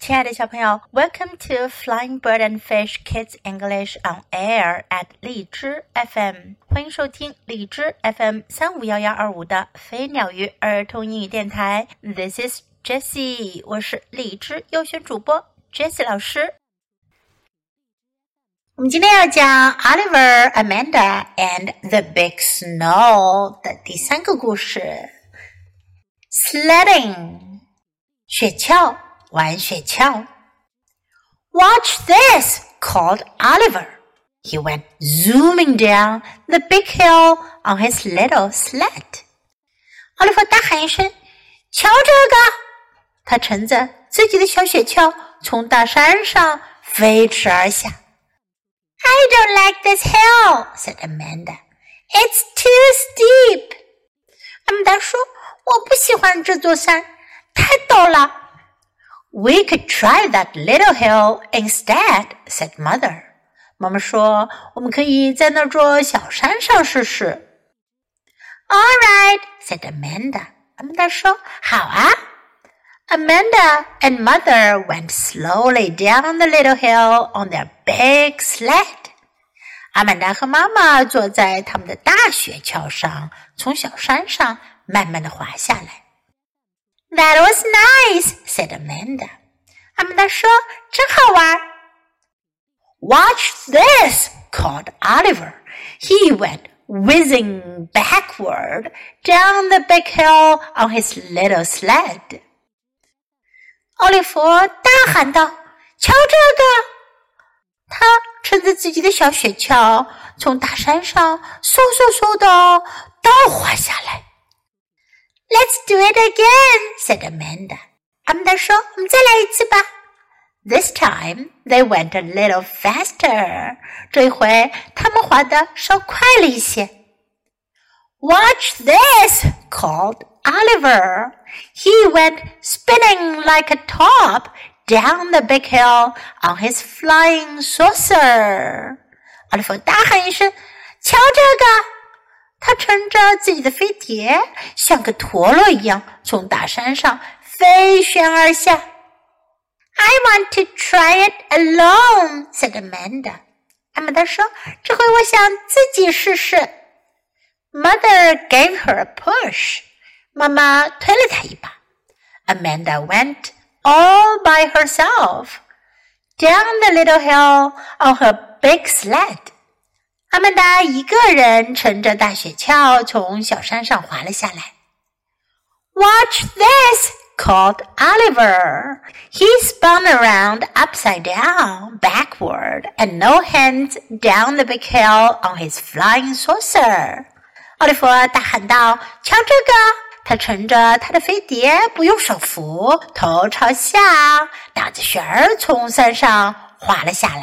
亲爱的小朋友，Welcome to Flying Bird and Fish Kids English on Air at 荔枝 FM，欢迎收听荔枝 FM 三五幺幺二五的飞鸟鱼儿童英语电台。This is Jessie，我是荔枝优选主播 Jessie 老师。我们今天要讲 Oliver, Amanda and the Big Snow 的第三个故事，Sledding，雪橇。 玩雪橇。Watch this! called Oliver. He went zooming down the big hill on his little sled. 奥利弗大喊一声：“瞧这个！”他乘着自己的小雪橇从大山上飞驰而下。I don't like this hill," said Amanda. "It's too steep." 阿曼达说：“我不喜欢这座山，太陡了。” We could try that little hill instead," said mother. 妈妈说：“我们可以在那座小山上试试。” All right," said Amanda. 阿曼达说：“好啊。” Amanda and mother went slowly down the little hill on their big sled. 阿曼达和妈妈坐在他们的大雪橇上，从小山上慢慢的滑下来。 that was nice," said Amanda. 阿曼达说：“真好玩。” Watch this! called Oliver. He went whizzing backward down the big hill on his little sled. 奥利弗大喊道：“瞧这个！”他乘着自己的小雪橇，从大山上嗖嗖嗖的倒滑下来。 Let's do it again," said Amanda. 阿曼达说：“我们再来一次吧。” This time they went a little faster. 这一回他们滑得稍快了一些。Watch this! called Oliver. He went spinning like a top down the big hill on his flying saucer. 奥利弗大喊一声：“瞧这个！” 他乘着自己的飞碟，像个陀螺一样从大山上飞旋而下。I want to try it alone," said Amanda. 阿曼达说：“这回我想自己试试。” Mother gave her a push. 妈妈推了她一把。Amanda went all by herself down the little hill on her big sled. 阿曼达一个人乘着大雪橇从小山上滑了下来。Watch this! called Oliver. He spun around upside down, backward, and no hands down the big hill on his flying saucer. 奥利弗大喊道：“瞧这个！”他乘着他的飞碟，不用手扶，头朝下，打着旋儿从山上滑了下来。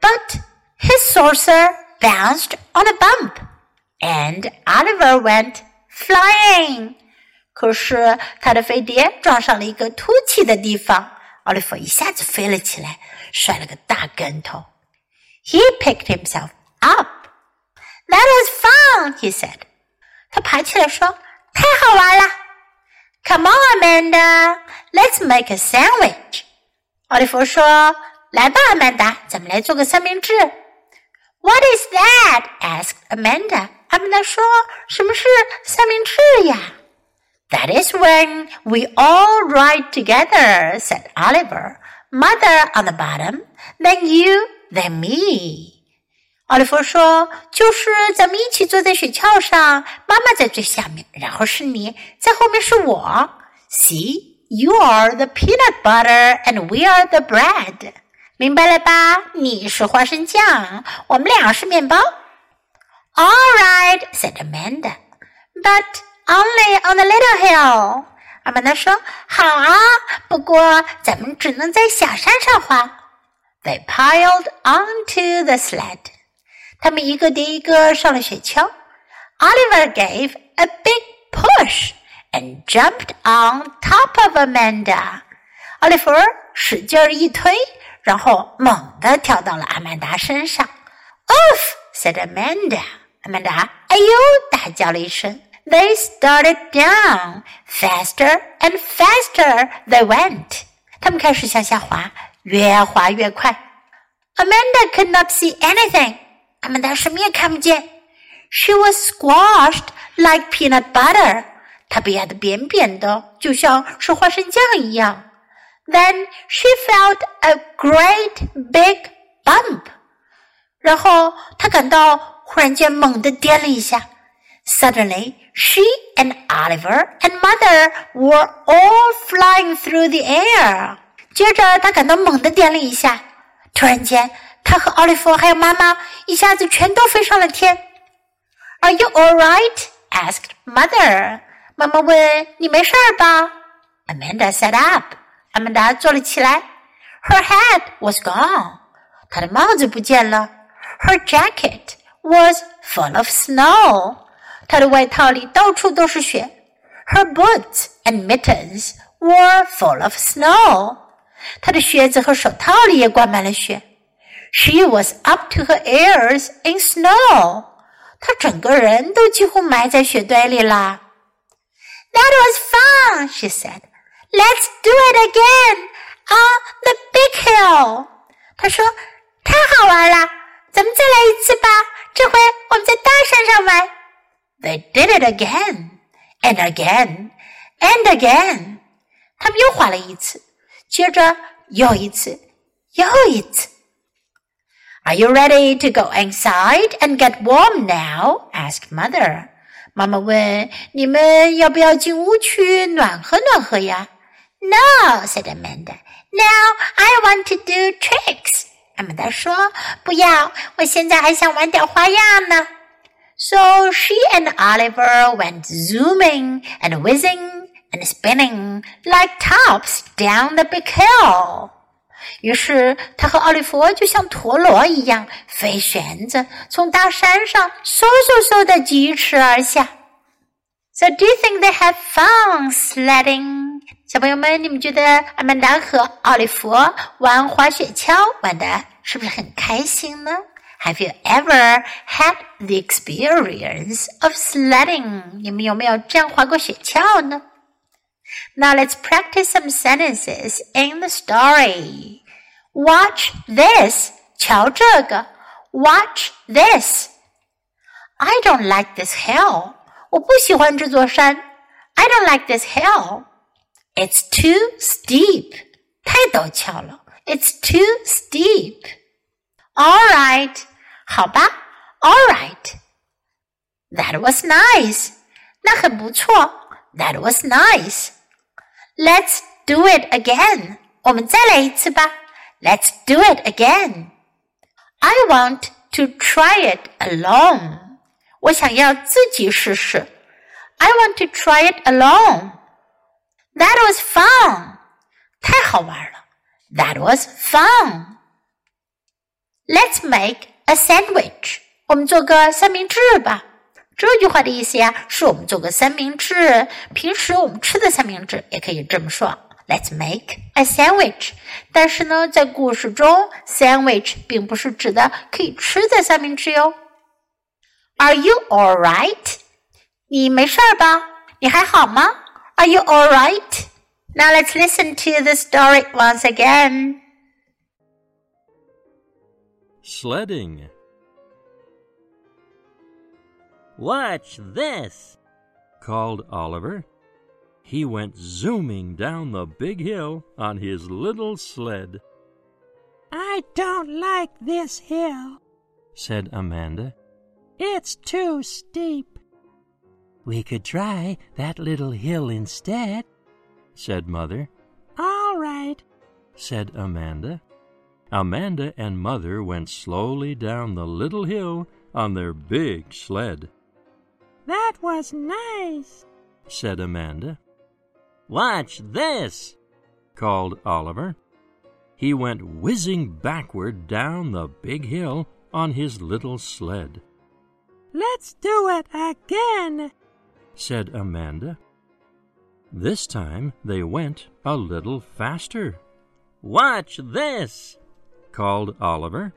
But his saucer bounced on a bump, and Oliver went flying. 可是他的飞碟撞上了一个凸起的地方，奥利弗一下子飞了起来，摔了个大跟头。He picked himself up. That was fun, he said. 他爬起来说：“太好玩了。” Come on, Amanda, let's make a sandwich. 奥利弗说：“来吧，阿曼达，咱们来做个三明治。” What is that? asked Amanda. 阿曼达说：“什么是三明治呀？” That is when we all ride together, said Oliver. Mother on the bottom, then you, then me. 奥利弗说：“就是咱们一起坐在雪橇上，妈妈在最下面，然后是你，在后面是我。See, you are the peanut butter and we are the bread. 明白了吧？你是花生酱，我们俩是面包。All right, said Amanda. But only on the little hill. 阿曼达说：“好啊，不过咱们只能在小山上滑。” They piled onto the sled. 他们一个叠一个上了雪橇。Oliver gave a big push and jumped on top of Amanda. 奥利弗使劲一推。然后猛地跳到了阿曼达身上。Oof! said Amanda. 阿曼达哎呦大叫了一声。They started down. Faster and faster they went. 他们开始向下滑，越滑越快。Amanda could not see anything. 阿曼达什么也看不见。She was squashed like peanut butter. 她被压得扁扁的，就像是花生酱一样。Then she felt a great big bump. 然后她感到忽然间猛地颠了一下。Suddenly, she and Oliver and Mother were all flying through the air. 接着，她感到猛地颠了一下。突然间，她和奥利弗还有妈妈一下子全都飞上了天。Are you all right? asked Mother. 妈妈问：“你没事吧？”Amanda sat up. 阿曼达坐了起来。Her hat was gone. 她的帽子不见了。Her jacket was full of snow. 她的外套里到处都是雪。Her boots and mittens were full of snow. 她的靴子和手套里也灌满了雪。She was up to her ears in snow. 她整个人都几乎埋在雪堆里啦。That was fun, she said. Let's do it again on the big hill. 她说：“太好玩了，咱们再来一次吧。这回我们在大山上玩。” They did it again and again and again. 他们又滑了一次，接着又一次，又一次。Are you ready to go inside and get warm now? asked Mother. 妈妈问：“你们要不要进屋去暖和暖和呀？” No, said Amanda. Now I want to do tricks. 阿曼达说：“不要，我现在还想玩点花样呢。” So she and Oliver went zooming and whizzing and spinning like tops down the big hill. 于是，他和奥利弗就像陀螺一样飞旋着，从大山上嗖嗖嗖的疾驰而下。So do you think they have fun sledding? 小朋友们，你们觉得阿曼达和奥利弗玩滑雪橇玩的是不是很开心呢？have you ever had the experience of sledding? 你们有没有这样滑过雪橇呢？Now let's practice some sentences in the story. Watch this. 瞧这个。Watch this. I don't like this hill. 我不喜欢这座山。I don't like this hill. It's too steep. 太陡峭了。It's too steep. All right. 好吧，All right. That was nice. 那很不错。That was nice. Let's do it again. 我们再来一次吧。Let's do it again. I want to try it alone. 我想要自己试试。I want to try it alone. That was fun. 太好玩了。That was fun. Let's make a sandwich。我们做个三明治吧。这句话的意思呀，是我们做个三明治。平时我们吃的三明治也可以这么说。Let's make a sandwich。但是呢，在故事中，sandwich 并不是指的可以吃的三明治哟。Are you all right？你没事吧？你还好吗 ？Are you all right? Now let's listen to the story once again. Sledding. Watch this, called Oliver. He went zooming down the big hill on his little sled. I don't like this hill, said Amanda. It's too steep. We could try that little hill instead, said Mother. All right, said Amanda. Amanda and Mother went slowly down the little hill on their big sled. That was nice, said Amanda. Watch this, called Oliver. He went whizzing backward down the big hill on his little sled. Let's do it again, said Amanda. This time they went a little faster. Watch this, called Oliver.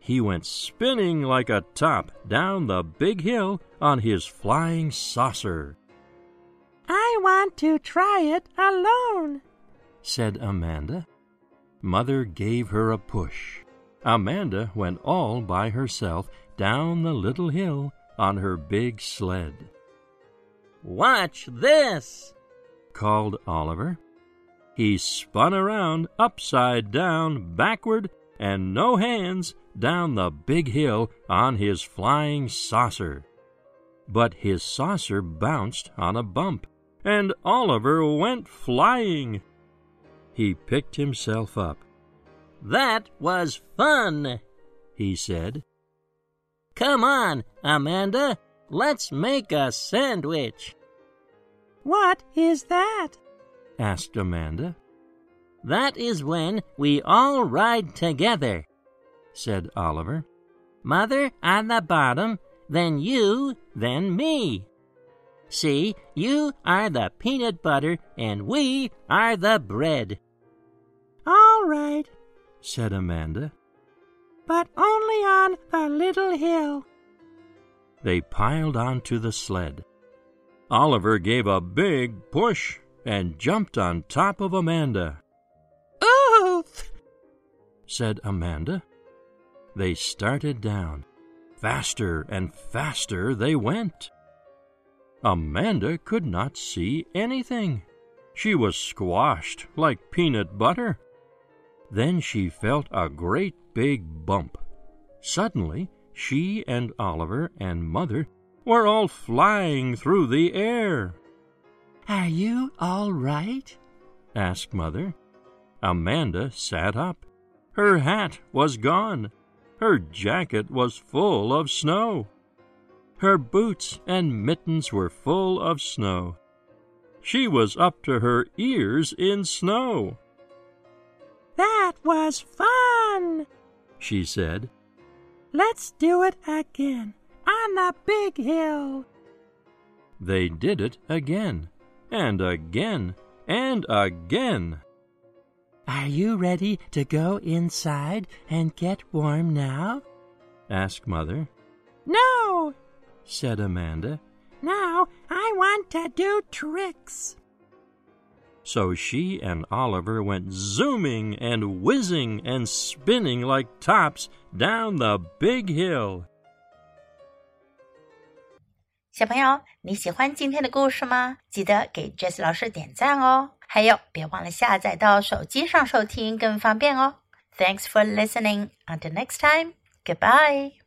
He went spinning like a top down the big hill on his flying saucer. I want to try it alone, said Amanda. Mother gave her a push. Amanda went all by herself down the little hill on her big sled. Watch this, called Oliver. He spun around upside down, backward, and no hands down the big hill on his flying saucer. But his saucer bounced on a bump, and Oliver went flying. He picked himself up. That was fun, he said. Come on, Amanda, let's make a sandwich. What is that? asked Amanda. That is when we all ride together, said Oliver. Mother on the bottom, then you, then me. See, you are the peanut butter and we are the bread. All right, said Amanda. But only on the little hill. They piled onto the sled. Oliver gave a big push and jumped on top of Amanda. Oof! said Amanda. They started down. Faster and faster they went. Amanda could not see anything. She was squashed like peanut butter. Then she felt a great big bump. Suddenly, she and Oliver and Mother were all flying through the air. Are you all right? asked Mother. Amanda sat up. Her hat was gone. Her jacket was full of snow. Her boots and mittens were full of snow. She was up to her ears in snow. That was fun, she said. Let's do it again on the big hill. They did it again, and again, and again. Are you ready to go inside and get warm now? asked Mother. No, said Amanda. Now I want to do tricks. So she and Oliver went zooming and whizzing and spinning like tops down the big hill. 小朋友，你喜欢今天的故事吗？记得给 Jess 老师点赞哦！还有，别忘了下载到手机上收听，更方便哦。Thanks for listening. Until next time. Goodbye.